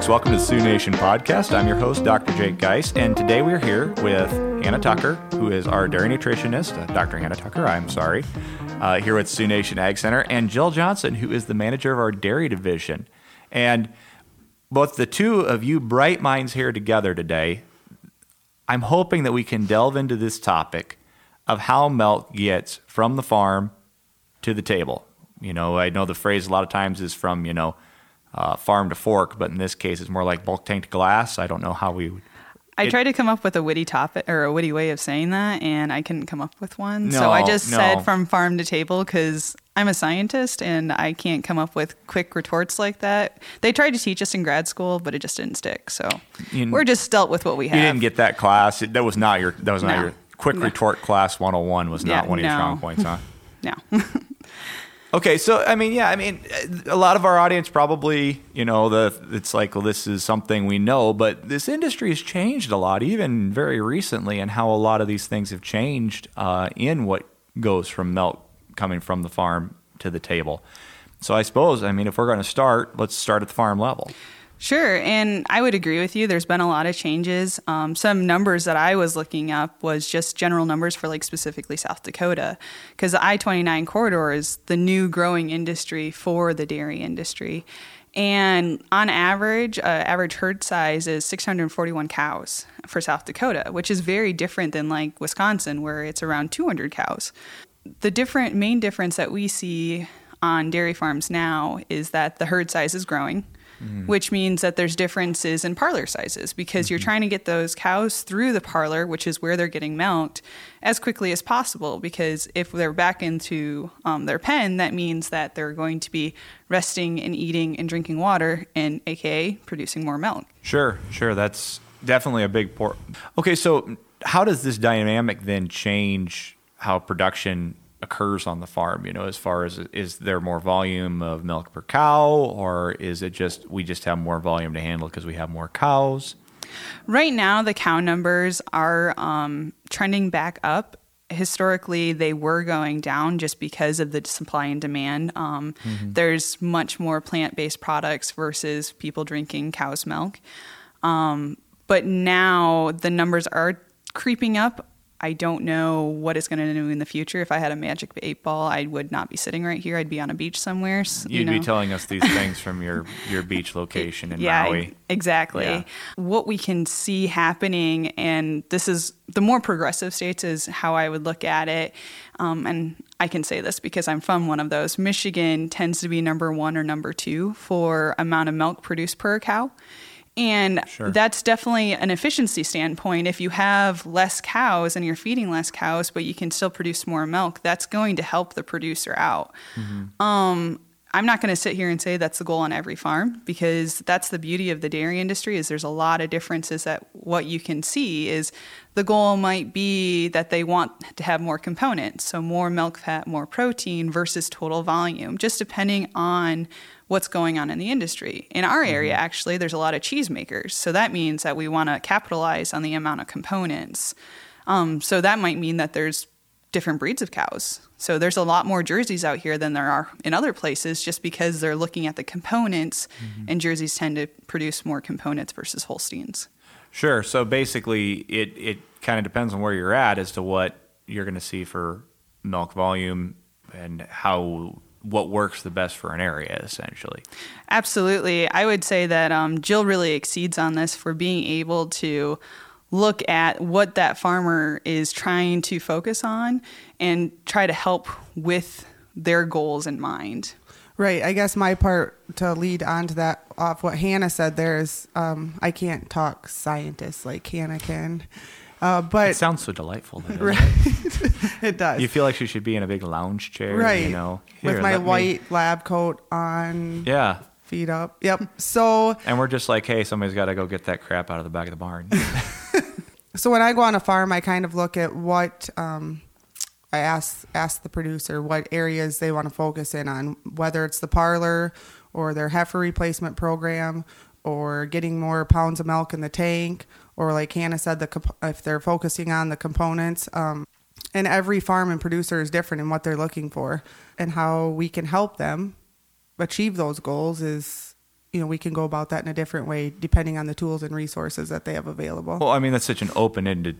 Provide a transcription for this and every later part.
Folks. Welcome to the Sioux Nation podcast. I'm your host, Dr. Jake Geis, and today we're here with Hannah Tucker, who is our dairy nutritionist, uh, Dr. Hannah Tucker, I'm sorry, uh, here with Sioux Nation Ag Center, and Jill Johnson, who is the manager of our dairy division. And both the two of you bright minds here together today, I'm hoping that we can delve into this topic of how milk gets from the farm to the table. You know, I know the phrase a lot of times is from, you know, uh, farm to fork, but in this case, it's more like bulk tank to glass. I don't know how we would. I It- tried to come up with a witty topic or a witty way of saying that, and I couldn't come up with one. No, so I just no. said from farm to table because I'm a scientist and I can't come up with quick retorts like that. They tried to teach us in grad school, but it just didn't stick. So You- we're just dealt with what we have. You didn't get that class. It- that was not your. That was not No. your quick retort class 101 was not Yeah, one of your strong points, huh? No. Okay, so I mean, yeah, I mean, a lot of our audience probably, you know, the it's like, well, this is something we know, but this industry has changed a lot, even very recently, and how a lot of these things have changed uh, in what goes from milk coming from the farm to the table. So I suppose, I mean, if we're going to start, let's start at the farm level. Sure, and I would agree with you. There's been a lot of changes. Um, some numbers that I was looking up was just general numbers for like specifically South Dakota, because the I-29 corridor is the new growing industry for the dairy industry, and on average, uh, average herd size is 641 cows for South Dakota, which is very different than like Wisconsin, where it's around 200 cows. The different main difference that we see on dairy farms now is that the herd size is growing which means that there's differences in parlor sizes because you're trying to get those cows through the parlor, which is where they're getting milked, as quickly as possible. Because if they're back into um, their pen, that means that they're going to be resting and eating and drinking water, and AKA producing more milk. Sure, sure. That's definitely a big port. Okay, so how does this dynamic then change how production occurs on the farm? You know, as far as is there more volume of milk per cow, or is it just we just have more volume to handle because we have more cows? Right now, the cow numbers are um, trending back up. Historically, they were going down just because of the supply and demand. Um, There's much more plant based products versus people drinking cow's milk. Um, but now the numbers are creeping up. I don't know what it's going to do in the future. If I had a magic eight ball, I would not be sitting right here. I'd be on a beach somewhere. s- you You'd be telling us these things from your your beach location in yeah, Maui. exactly. Yeah. What we can see happening, and this is the more progressive states, is how I would look at it. Um, and I can say this because I'm from one of those. Michigan tends to be number one or number two for amount of milk produced per cow. And Sure. that's definitely an efficiency standpoint. If you have less cows and you're feeding less cows, but you can still produce more milk, that's going to help the producer out. Um, I'm not going to sit here and say that's the goal on every farm because that's the beauty of the dairy industry is there's a lot of differences that what you can see is the goal might be that they want to have more components, so more milk fat, more protein versus total volume, just depending on what's going on in the industry. In our area, actually, there's a lot of cheese makers, so that means that we want to capitalize on the amount of components. Um, so that might mean that there's different breeds of cows. So there's a lot more jerseys out here than there are in other places just because they're looking at the components and jerseys tend to produce more components versus Holsteins. Sure. So basically, it it kind of depends on where you're at as to what you're going to see for milk volume and how what works the best for an area, essentially. Absolutely. I would say that um, Jill really exceeds on this for being able to look at what that farmer is trying to focus on and try to help with their goals in mind. Right. I guess my part to lead on to that off what Hannah said there is um, I can't talk scientists like Hannah can. Uh, It sounds so delightful. doesn't it? right, it does. You feel like she should be in a big lounge chair, right. You know, with my let me- white lab coat on, Yeah, feet up. Yep. So and we're just like, hey, somebody's got to go get that crap out of the back of the barn. so when I go on a farm, I kind of look at what um, I ask ask the producer what areas they want to focus in on, whether it's the parlor or their heifer replacement program, or getting more pounds of milk in the tank, or like Hannah said, the comp- if they're focusing on the components. Um, and every farm and producer is different in what they're looking for, and how we can help them achieve those goals is you know we can go about that in a different way depending on the tools and resources that they have available. Well, I mean that's such an open-ended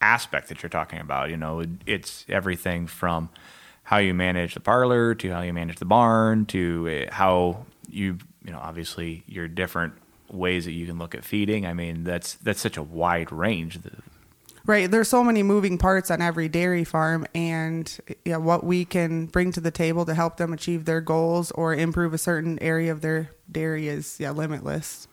aspect that you're talking about. You know, it's everything from how you manage the parlor to how you manage the barn to uh, how you you know obviously your different ways that you can look at feeding. I mean that's that's such a wide range. Right. There's so many moving parts on every dairy farm, and yeah, what we can bring to the table to help them achieve their goals or improve a certain area of their dairy is yeah limitless.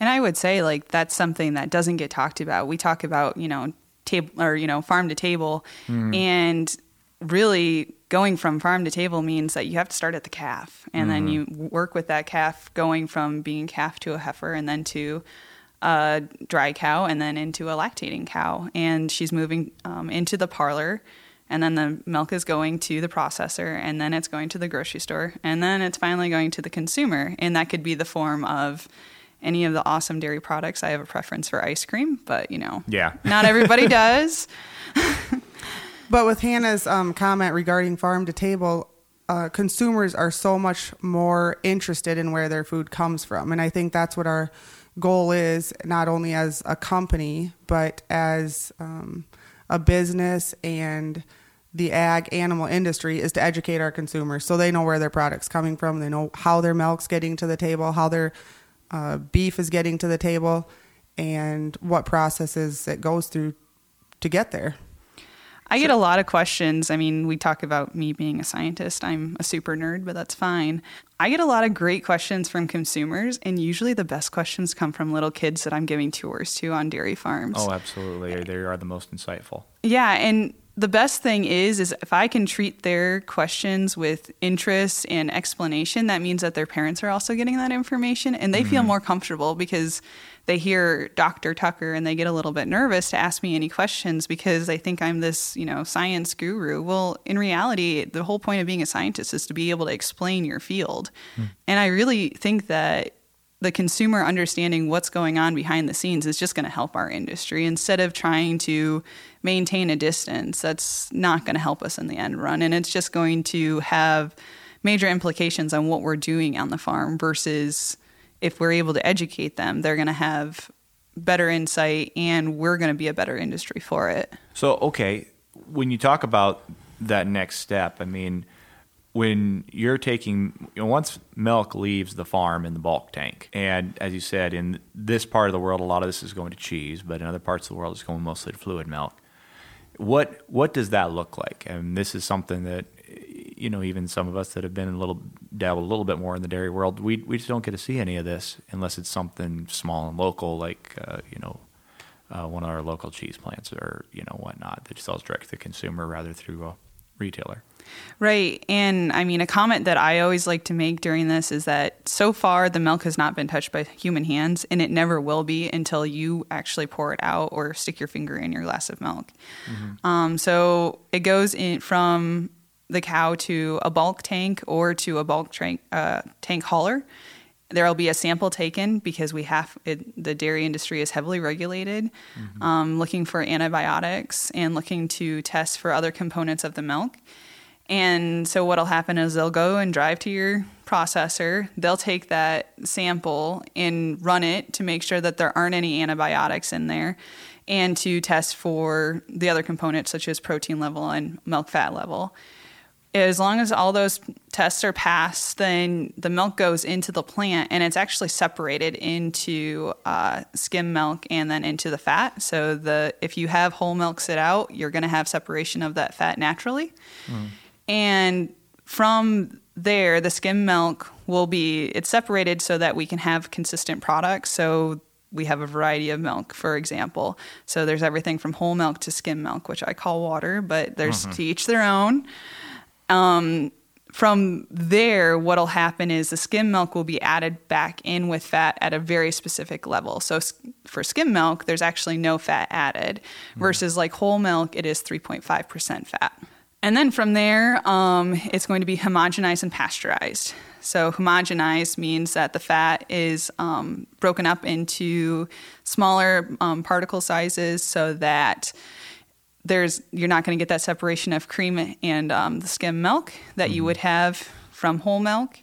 And I would say like that's something that doesn't get talked about. We talk about you know table or you know farm to table, mm. and really going from farm to table means that you have to start at the calf, and mm. then mm-hmm. you work with that calf going from being calf to a heifer, and then to a dry cow and then into a lactating cow. And she's moving um, into the parlor. And then the milk is going to the processor, and then it's going to the grocery store, and then it's finally going to the consumer. And that could be the form of any of the awesome dairy products. I have a preference for ice cream, but you know, yeah, not everybody does. but with Hannah's um, comment regarding farm to table, uh, consumers are so much more interested in where their food comes from, and I think that's what our goal is not only as a company but as um, a business and the ag animal industry is to educate our consumers so they know where their products coming from. They know how their milk's getting to the table how their uh, beef is getting to the table and what processes it goes through to get there I get a lot of questions. I mean, we talk about me being a scientist. I'm a super nerd, but that's fine. I get a lot of great questions from consumers, and usually the best questions come from little kids that I'm giving tours to on dairy farms. Oh, absolutely. They are the most insightful. Yeah, and the best thing is is if I can treat their questions with interest and explanation, that means that their parents are also getting that information and they mm-hmm. feel more comfortable because they hear Dr. Tucker and they get a little bit nervous to ask me any questions because they think I'm this, you know, science guru. Well, in reality, the whole point of being a scientist is to be able to explain your field. Mm. And I really think that the consumer understanding what's going on behind the scenes is just going to help our industry instead of trying to maintain a distance that's not going to help us in the end run and it's just going to have major implications on what we're doing on the farm versus if we're able to educate them, they're going to have better insight and we're going to be a better industry for it. So, okay, when you talk about that next step, I mean, when you're taking, you know, once milk leaves the farm in the bulk tank, and as you said, in this part of the world, a lot of this is going to cheese, but in other parts of the world, it's going mostly to fluid milk. What what does that look like? And this is something that you know, even some of us that have been a little dabbled a little bit more in the dairy world, we we just don't get to see any of this unless it's something small and local, like uh, you know, uh, one of our local cheese plants or you know whatnot that sells direct to the consumer rather through a retailer. Right. And I mean, a comment that I always like to make during this is that so far the milk has not been touched by human hands, and it never will be until you actually pour it out or stick your finger in your glass of milk. Mm-hmm. Um, so it goes in from the cow to a bulk tank or to a bulk tank, uh, tank hauler. There will be a sample taken because we have it, the dairy industry is heavily regulated, mm-hmm. um, looking for antibiotics and looking to test for other components of the milk. And so what'll happen is they'll go and drive to your processor. They'll take that sample and run it to make sure that there aren't any antibiotics in there and to test for the other components such as protein level and milk fat level as long as all those tests are passed, then the milk goes into the plant and it's actually separated into uh, skim milk and then into the fat. So the if you have whole milk sit out, you're going to have separation of that fat naturally. Mm. And from there, the skim milk will be it's separated so that we can have consistent products. So we have a variety of milk, for example. So there's everything from whole milk to skim milk, which I call water, but there's mm-hmm. to each their own. Um, from there, what'll happen is the skim milk will be added back in with fat at a very specific level. So for skim milk, there's actually no fat added, mm. versus like whole milk, it is 3.5% fat. And then from there, um, it's going to be homogenized and pasteurized. So homogenized means that the fat is um, broken up into smaller um, particle sizes so that there's you're not going to get that separation of cream and um, the skim milk that mm-hmm. you would have from whole milk.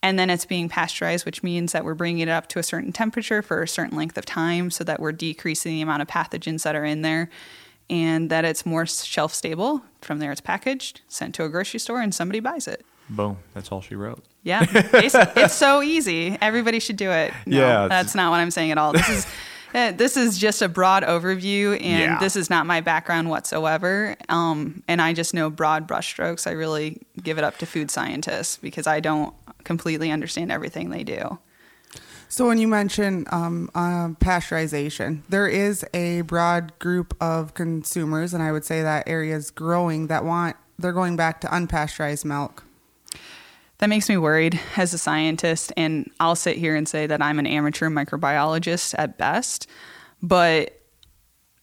And then it's being pasteurized, which means that we're bringing it up to a certain temperature for a certain length of time so that we're decreasing the amount of pathogens that are in there and that it's more shelf stable. From there, it's packaged, sent to a grocery store, and somebody buys it. Boom. That's all she wrote. Yeah, it's so easy. Everybody should do it. No, Yeah, that's not what I'm saying at all. This is this is just a broad overview, and Yeah. this is not my background whatsoever. Um, and I just know broad brushstrokes. I really give it up to food scientists because I don't completely understand everything they do. So when you mention um, uh, pasteurization, there is a broad group of consumers, and I would say that area is growing that want they're going back to unpasteurized milk. That makes me worried as a scientist, and I'll sit here and say that I'm an amateur microbiologist at best, but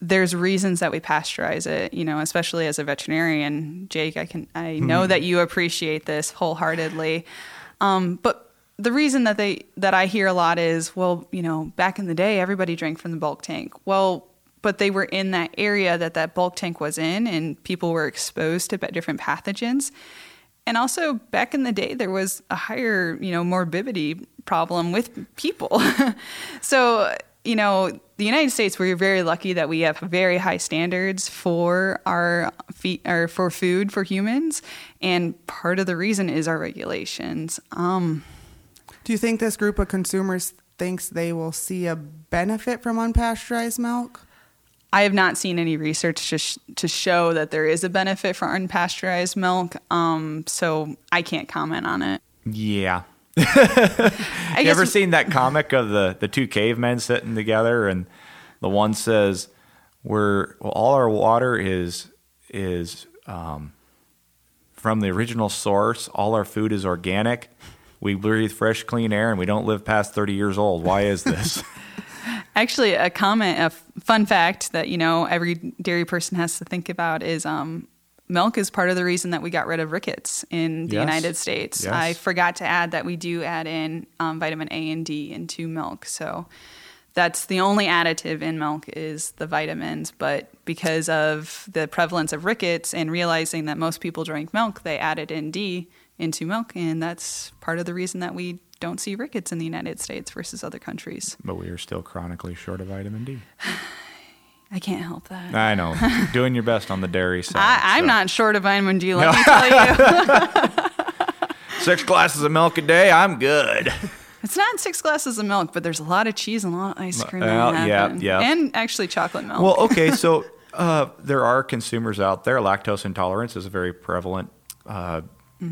there's reasons that we pasteurize it, you know, especially as a veterinarian. Jake, I can I know that you appreciate this wholeheartedly. Um, but the reason that they that I hear a lot is, well, you know, back in the day everybody drank from the bulk tank. Well, but they were in that area that that bulk tank was in and people were exposed to different pathogens. And also back in the day there was a higher, you know, morbidity problem with people. so, you know, the United States we're very lucky that we have very high standards for our feet or for food for humans and part of the reason is our regulations. Um Do you think this group of consumers thinks they will see a benefit from unpasteurized milk? I have not seen any research to, sh- to show that there is a benefit for unpasteurized milk, um, so I can't comment on it. Yeah. You ever seen that comic of the, the two cavemen sitting together and the one says we're well, all our water is is um, from the original source all our food is organic we breathe fresh clean air and we don't live past 30 years old why is this Actually, a comment, a fun fact that you know every dairy person has to think about is um, milk is part of the reason that we got rid of rickets in the Yes. United States. Yes. I forgot to add that we do add in um, vitamin A and D into milk, so that's the only additive in milk is the vitamins. But because of the prevalence of rickets and realizing that most people drink milk, they added in D into milk, and that's part of the reason that we don't see rickets in the United States versus other countries. but we are still chronically short of vitamin d I can't help that. i know You're doing your best on the dairy side I, I'm so. not short of vitamin D. Let me tell you, six glasses of milk a day i'm good it's not six glasses of milk, but there's a lot of cheese and a lot of ice cream. Well, that yeah, yeah. and actually chocolate milk. Well, okay, so uh, there are consumers out there. Lactose intolerance is a very prevalent uh,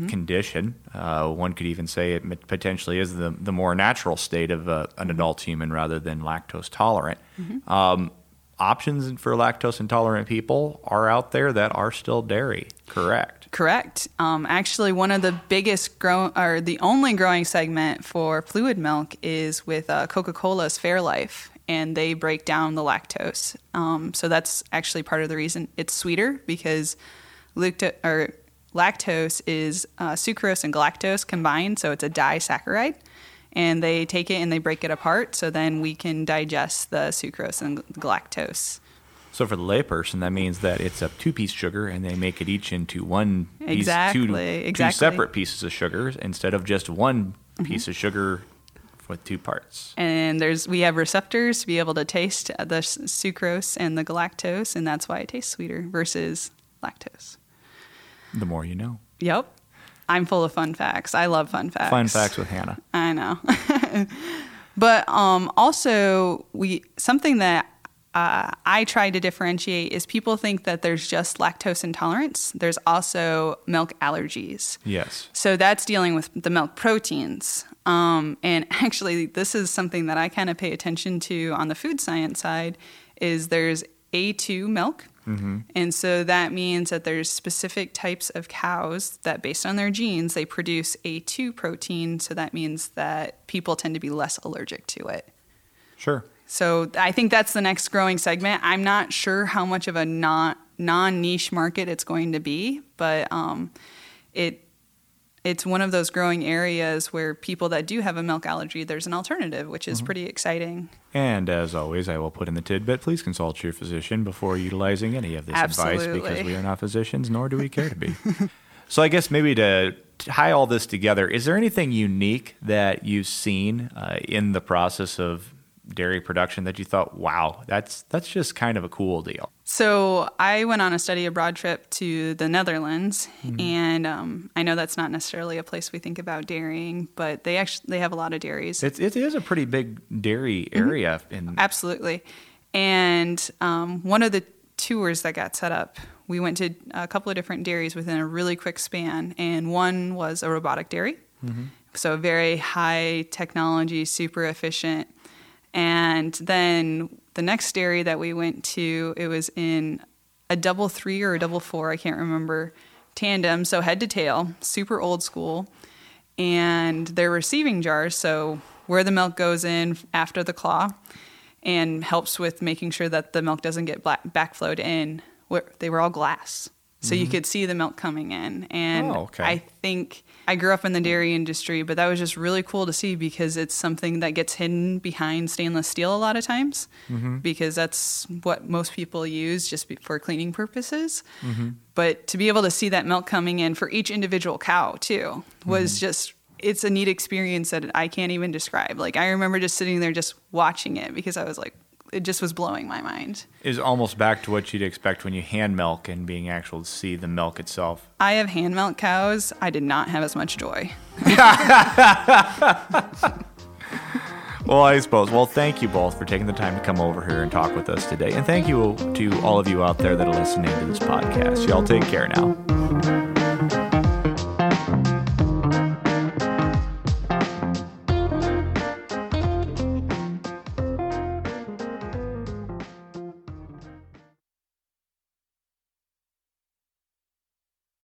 condition. Uh, one could even say it potentially is the, the more natural state of uh, an adult human rather than lactose tolerant. Um, options for lactose intolerant people are out there that are still dairy, correct? Correct. Um, actually, one of the biggest grow or the only growing segment for fluid milk is with uh, Coca-Cola's Fairlife, and they break down the lactose. Um, so that's actually part of the reason it's sweeter because lucto- or lactose is uh, sucrose and galactose combined, so it's a disaccharide. And they take it and they break it apart, so then we can digest the sucrose and galactose. So for the layperson, that means that it's a two-piece sugar, and they make it each into one piece, two, Exactly, two separate pieces of sugar instead of just one Mm-hmm. piece of sugar with two parts. and there's we have receptors to be able to taste the sucrose and the galactose and that's why it tastes sweeter versus lactose The more you know. yep i'm full of fun facts i love fun facts Fun facts with Hannah. i know but um, also we something that uh, I try to differentiate is people think that there's just lactose intolerance. There's also milk allergies. Yes. So that's dealing with the milk proteins. Um, and actually, this is something that I kind of pay attention to on the food science side. Is there's A2 milk, and so that means that there's specific types of cows that, based on their genes, they produce A2 protein. So that means that people tend to be less allergic to it. Sure. So I think that's the next growing segment. I'm not sure how much of a non non niche market it's going to be, but um, it it's one of those growing areas where people that do have a milk allergy, there's an alternative, which is pretty exciting. And as always, I will put in the tidbit please consult your physician before utilizing any of this advice because we are not physicians, nor do we care to be. so I guess maybe to tie all this together, is there anything unique that you've seen uh, in the process of dairy production that you thought, wow, that's that's just kind of a cool deal? So I went on a study abroad trip to the Netherlands, mm-hmm. and um, I know that's not necessarily a place we think about dairying, but they actually they have a lot of dairies. It's, it is a pretty big dairy mm-hmm. area. Mm-hmm. In- Absolutely, and um, one of the tours that got set up, we went to a couple of different dairies within a really quick span, and one was a robotic dairy. Mm-hmm. So very high technology, super efficient and then the next dairy that we went to, it was in a double three or a double four, I can't remember, tandem, so head to tail, super old school. And they're receiving jars, so where the milk goes in after the claw and helps with making sure that the milk doesn't get backflowed in. They were all glass so mm-hmm. you could see the milk coming in. And oh, okay. I think I grew up in the dairy industry, but that was just really cool to see because it's something that gets hidden behind stainless steel a lot of times mm-hmm. because that's what most people use just for cleaning purposes. Mm-hmm. But to be able to see that milk coming in for each individual cow too was mm-hmm. just it's a neat experience that I can't even describe. Like I remember just sitting there just watching it because I was like, it just was blowing my mind. Is almost back to what you'd expect when you hand milk and being able to see the milk itself. I have hand milk cows. I did not have as much joy. well, I suppose. Well, thank you both for taking the time to come over here and talk with us today. And thank you to all of you out there that are listening to this podcast. Y'all take care now.